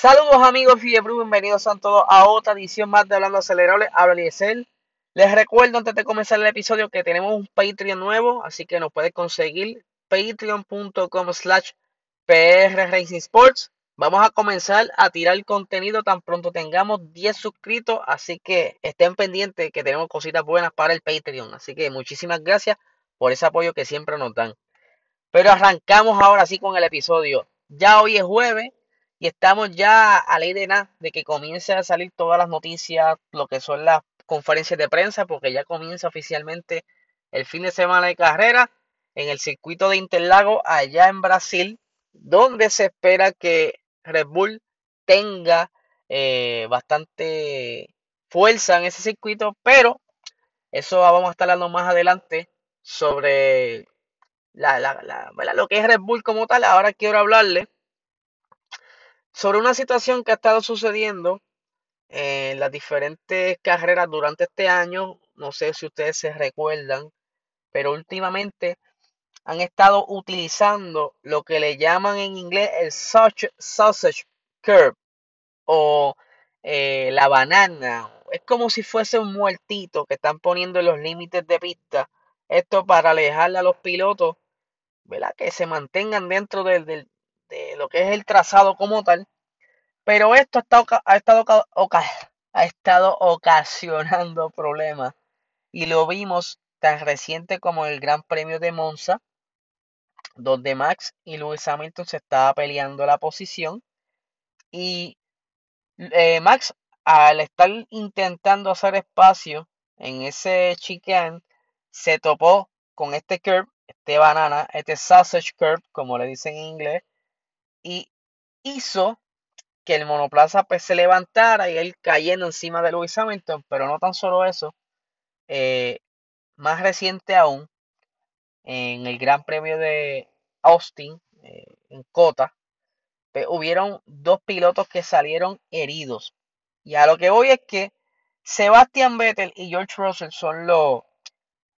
Saludos amigos Fiebre, bienvenidos a todos a otra edición más de Hablando Acelerable. Habla Liesel. Les recuerdo antes de comenzar el episodio que tenemos un Patreon nuevo, así que nos puedes conseguir patreon.com slash Sports. Vamos a comenzar a tirar contenido tan pronto tengamos 10 suscritos, así que estén pendientes que tenemos cositas buenas para el Patreon. Así que muchísimas gracias por ese apoyo que siempre nos dan. Pero arrancamos ahora sí con el episodio. Ya hoy es jueves y estamos ya a ley de de que comience a salir todas las noticias, lo que son las conferencias de prensa, porque ya comienza oficialmente el fin de semana de carrera en el circuito de Interlago allá en Brasil, donde se espera que Red Bull tenga eh, bastante fuerza en ese circuito, pero eso vamos a estar hablando más adelante sobre la, lo que es Red Bull como tal. Ahora quiero hablarle sobre una situación que ha estado sucediendo en las diferentes carreras durante este año. No sé si ustedes se recuerdan, pero últimamente han estado utilizando lo que le llaman en inglés el sausage, curve o eh, la banana. Es como si fuese un muertito que están poniendo en los límites de pista. Esto para alejarle a los pilotos, ¿verdad? Que se mantengan dentro de lo que es el trazado como tal. Pero esto ha estado, ha estado, ha estado ocasionando problemas. Y lo vimos tan reciente como el Gran Premio de Monza, donde Max y Lewis Hamilton se estaba peleando la posición y eh, Max al estar intentando hacer espacio en ese chicane se topó con este curve, este banana, este sausage curve como le dicen en inglés y hizo que el monoplaza pues se levantara y él cayendo encima de Lewis Hamilton, pero no tan solo eso, eh, más reciente aún, en el Gran Premio de Austin, eh, en Cota, pues, hubieron dos pilotos que salieron heridos. Y a lo que voy es que Sebastian Vettel y George Russell son los,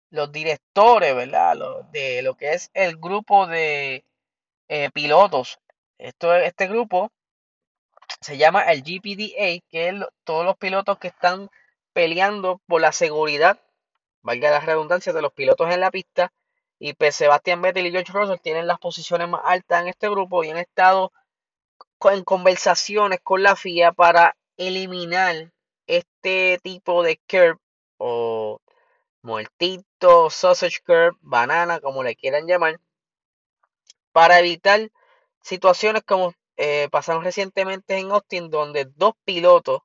los directores, ¿verdad? de lo que es el grupo de eh, pilotos. Esto, este grupo se llama el GPDA, que es todos los pilotos que están peleando por la seguridad, valga la redundancia, de los pilotos en la pista. Y pues Sebastián Vettel y George Russell tienen las posiciones más altas en este grupo y han estado en conversaciones con la FIA para eliminar este tipo de curve o muertito, sausage curve, banana, como le quieran llamar, para evitar situaciones como eh, pasaron recientemente en Austin, donde dos pilotos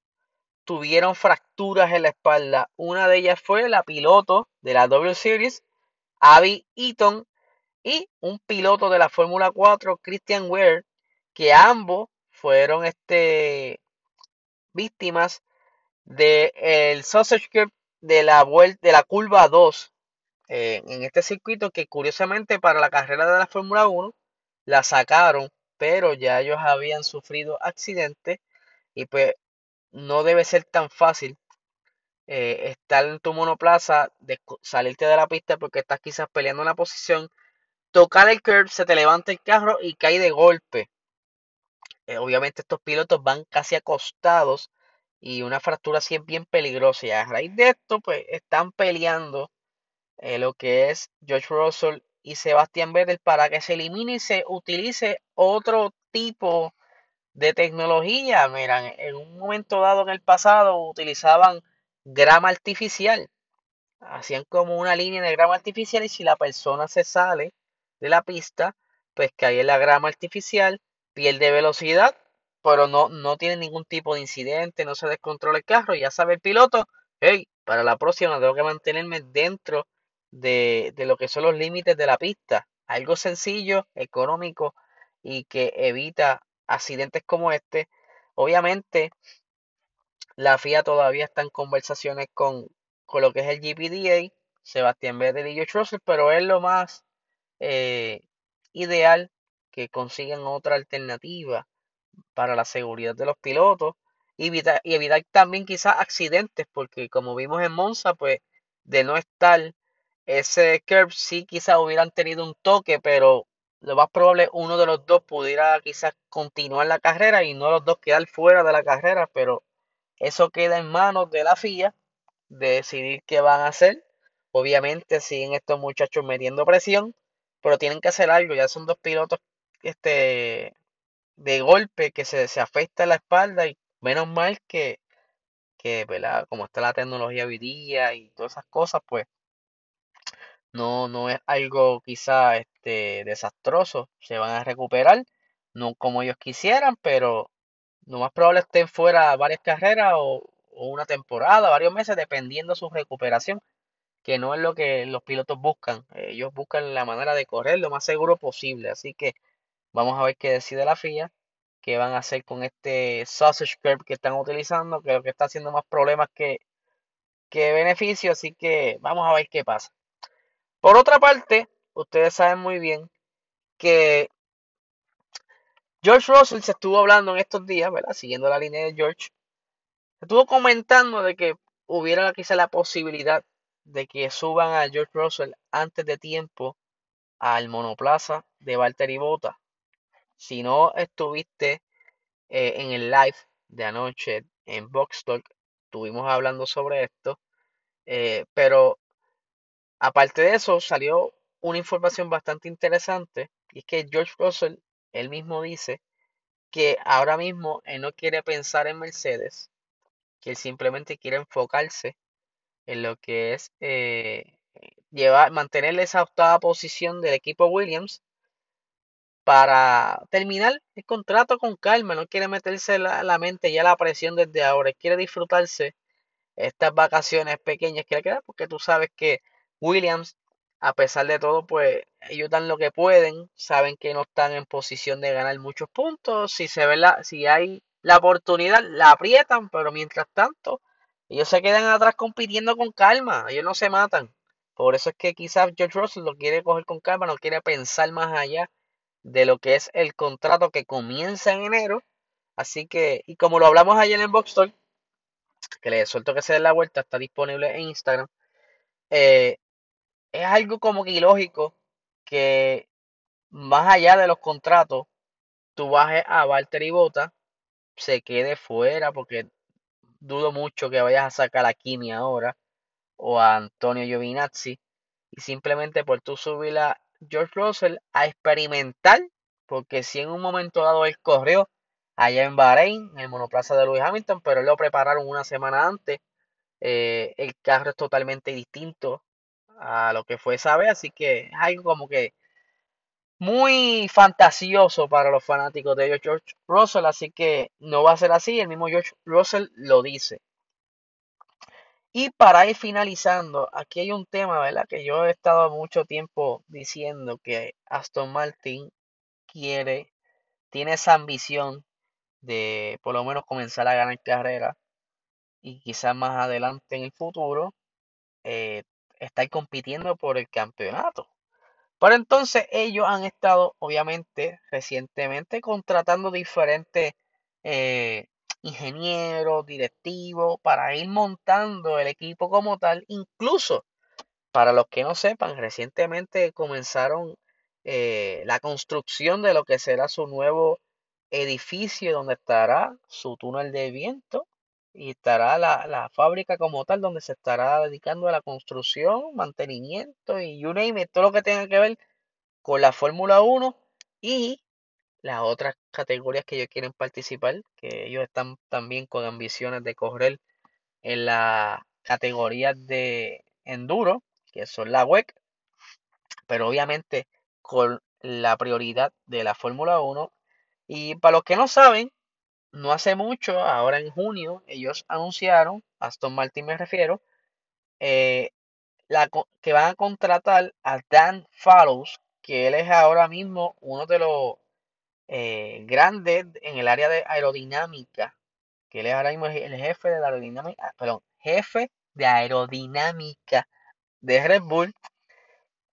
tuvieron fracturas en la espalda. Una de ellas fue la piloto de la W Series Abby Eaton y un piloto de la Fórmula 4, Christian Ware, que ambos fueron este, víctimas del el sausage de la, vuelta, de la curva 2 eh, en este circuito que curiosamente para la carrera de la Fórmula 1 la sacaron, pero ya ellos habían sufrido accidentes y pues no debe ser tan fácil eh, estar en tu monoplaza, de salirte de la pista porque estás quizás peleando en la posición, tocar el curb, se te levanta el carro y cae de golpe. Eh, obviamente estos pilotos van casi acostados y una fractura así es bien peligrosa. Y a raíz de esto, pues están peleando eh, lo que es George Russell y Sebastian Vettel para que se elimine y se utilice otro tipo de tecnología. Miran, en un momento dado en el pasado utilizaban grama artificial. Hacían como una línea de grama artificial y si la persona se sale de la pista, pues cae en la grama artificial, pierde velocidad, pero no, no tiene ningún tipo de incidente, no se descontrola el carro. Ya sabe el piloto, hey, para la próxima tengo que mantenerme dentro de, de lo que son los límites de la pista. Algo sencillo, económico y que evita accidentes como este. Obviamente, la FIA todavía está en conversaciones con, con lo que es el GPDA, Sebastián Vettel y George Russell, pero es lo más eh, ideal que consigan otra alternativa para la seguridad de los pilotos y evitar, y evitar también quizás accidentes, porque como vimos en Monza, pues de no estar ese curve, sí quizás hubieran tenido un toque, pero lo más probable uno de los dos pudiera quizás continuar la carrera y no los dos quedar fuera de la carrera, pero eso queda en manos de la FIA de decidir qué van a hacer. Obviamente siguen estos muchachos metiendo presión, pero tienen que hacer algo. Ya son dos pilotos este, de golpe que se, se afecta la espalda y menos mal que, que como está la tecnología hoy día y todas esas cosas, pues no, no es algo quizá este, desastroso. Se van a recuperar, no como ellos quisieran, pero lo más probable estén fuera varias carreras o, o una temporada, varios meses, dependiendo de su recuperación, que no es lo que los pilotos buscan. Ellos buscan la manera de correr lo más seguro posible. Así que vamos a ver qué decide la FIA, qué van a hacer con este sausage curve que están utilizando, que lo que está haciendo más problemas que, que beneficios. Así que vamos a ver qué pasa. Por otra parte, ustedes saben muy bien que George Russell se estuvo hablando en estos días, ¿verdad? Siguiendo la línea de George, estuvo comentando de que hubiera quizá la posibilidad de que suban a George Russell antes de tiempo al monoplaza de Valtteri Bota. Si no estuviste eh, en el live de anoche en Box Talk, estuvimos hablando sobre esto. Eh, pero aparte de eso, salió una información bastante interesante. Y es que George Russell, él mismo dice que ahora mismo él no quiere pensar en Mercedes, que él simplemente quiere enfocarse en lo que es eh, llevar, mantener esa octava posición del equipo Williams para terminar el contrato con calma. No quiere meterse la, la mente ya la presión desde ahora. Quiere disfrutarse estas vacaciones pequeñas que le quedan porque tú sabes que Williams, a pesar de todo, pues ellos dan lo que pueden. Saben que no están en posición de ganar muchos puntos. Si se ve la, si hay la oportunidad, la aprietan, pero mientras tanto, ellos se quedan atrás compitiendo con calma, ellos no se matan. Por eso es que quizás George Russell lo quiere coger con calma, no quiere pensar más allá de lo que es el contrato que comienza en enero. Así que, y como lo hablamos ayer en Box que les suelto que se den la vuelta, está disponible en Instagram. Eh, es algo como que ilógico que más allá de los contratos, tú bajes a Valtteri Bota se quede fuera, porque dudo mucho que vayas a sacar a Kimi ahora o a Antonio Giovinazzi y simplemente por tú subir a George Russell a experimentar, porque si en un momento dado él corrió allá en Bahrein, en el monoplaza de Lewis Hamilton, pero él lo prepararon una semana antes, eh, el carro es totalmente distinto a lo que fue esa vez, así que es algo como que muy fantasioso para los fanáticos de George Russell, así que no va a ser así, el mismo George Russell lo dice. Y para ir finalizando, aquí hay un tema, ¿verdad? Que yo he estado mucho tiempo diciendo que Aston Martin quiere, tiene esa ambición de por lo menos comenzar a ganar carrera y quizás más adelante en el futuro eh, estar compitiendo por el campeonato. Pero entonces ellos han estado, obviamente, recientemente contratando diferentes eh, ingenieros, directivos, para ir montando el equipo como tal. Incluso, para los que no sepan, recientemente comenzaron eh, la construcción de lo que será su nuevo edificio donde estará su túnel de viento y estará la, la, fábrica como tal donde se estará dedicando a la construcción, mantenimiento y you name todo lo que tenga que ver con la Fórmula 1 y las otras categorías que ellos quieren participar, que ellos están también con ambiciones de correr en la categoría de enduro, que son la WEC, pero obviamente con la prioridad de la Fórmula 1. Y para los que no saben, no hace mucho, ahora en junio, ellos anunciaron, Aston Martin me refiero, eh, la, que van a contratar a Dan Fallows, que él es ahora mismo uno de los eh, grandes en el área de aerodinámica, que él es ahora mismo el jefe de la aerodinámica, ah, perdón, jefe de aerodinámica de Red Bull,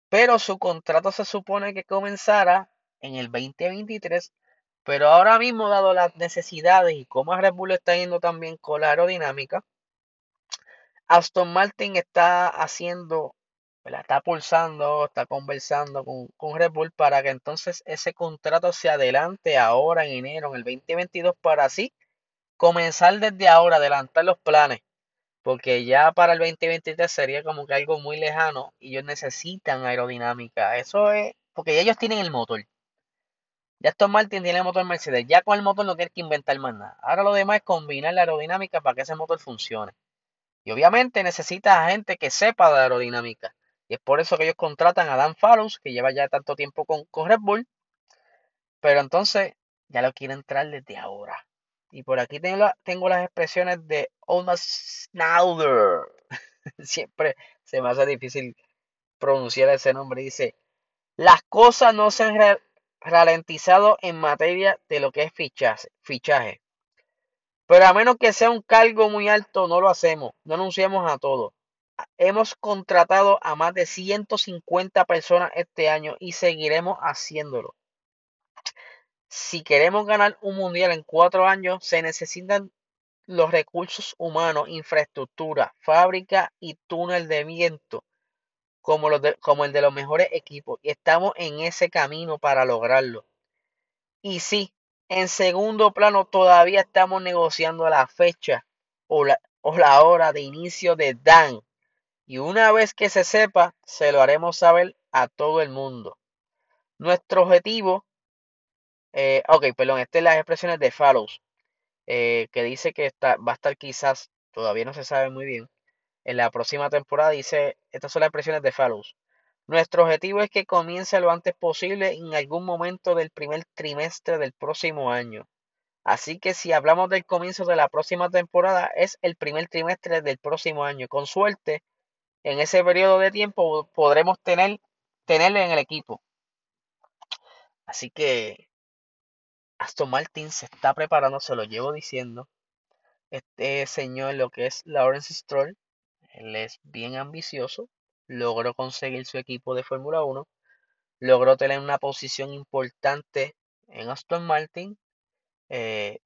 pero su contrato se supone que comenzara en el 2023 pero ahora mismo, dado las necesidades y cómo Red Bull está yendo también con la aerodinámica, Aston Martin está haciendo está pulsando, está conversando con, con Red Bull para que entonces ese contrato se adelante ahora en enero, en el 2022, para así comenzar desde ahora, adelantar los planes. Porque ya para el 2023 sería como que algo muy lejano y ellos necesitan aerodinámica. Eso es porque ellos tienen el motor. Ya Aston Martin tiene el motor Mercedes. Ya con el motor no tiene que inventar más nada. Ahora lo demás es combinar la aerodinámica para que ese motor funcione. Y obviamente necesita gente que sepa de aerodinámica. Y es por eso que ellos contratan a Dan Fallows, que lleva ya tanto tiempo con, con Red Bull. Pero entonces ya lo quieren entrar desde ahora. Y por aquí tengo, tengo las expresiones de Olmas Snauder. Siempre se me hace difícil pronunciar ese nombre. Dice, las cosas no se ralentizado en materia de lo que es fichaje. Pero a menos que sea un cargo muy alto, no lo hacemos. No anunciamos a todos. Hemos contratado a más de 150 personas este año y seguiremos haciéndolo. Si queremos ganar un mundial en cuatro años, se necesitan los recursos humanos, infraestructura, fábrica y túnel de viento como, como el de los mejores equipos. Y estamos en ese camino para lograrlo. Y sí, en segundo plano todavía estamos negociando la fecha o la, o la hora de inicio de Dan. Y una vez que se sepa, se lo haremos saber a todo el mundo. Nuestro objetivo, eh, ok, perdón, estas son las expresiones de Fallows, eh, que dice que está, va a estar quizás, todavía no se sabe muy bien, en la próxima temporada. Dice, estas son las expresiones de Fallows. Nuestro objetivo es que comience lo antes posible en algún momento del primer trimestre del próximo año. Así que si hablamos del comienzo de la próxima temporada, es el primer trimestre del próximo año. Con suerte, en ese periodo de tiempo podremos tener, tenerle en el equipo. Así que Aston Martin se está preparando, se lo llevo diciendo. Este señor, lo que es Lawrence Stroll, él es bien ambicioso, logró conseguir su equipo de Fórmula 1, logró tener una posición importante en Aston Martin eh,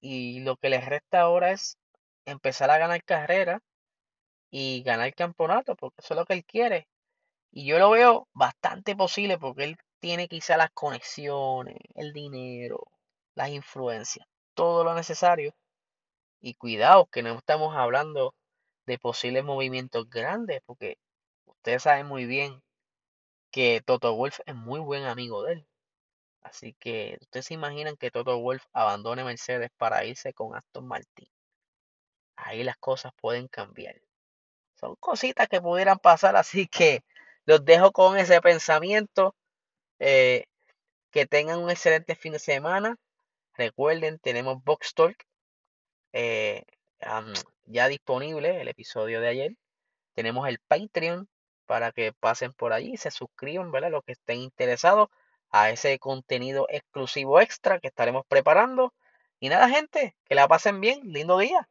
y lo que le resta ahora es empezar a ganar carrera y ganar campeonato, porque eso es lo que él quiere. Y yo lo veo bastante posible porque él tiene quizá las conexiones, el dinero, las influencias, todo lo necesario. Y cuidado que no estamos hablando de posibles movimientos grandes, porque ustedes saben muy bien que Toto Wolf es muy buen amigo de él. Así que ustedes se imaginan que Toto Wolf abandone Mercedes para irse con Aston Martin. Ahí las cosas pueden cambiar. Son cositas que pudieran pasar, así que los dejo con ese pensamiento. Eh, que tengan un excelente fin de semana. Recuerden, tenemos Box Talk. Eh, ya disponible el episodio de ayer. Tenemos el Patreon para que pasen por allí y se suscriban, ¿verdad? Los que estén interesados a ese contenido exclusivo extra que estaremos preparando. Y nada, gente, que la pasen bien. Lindo día.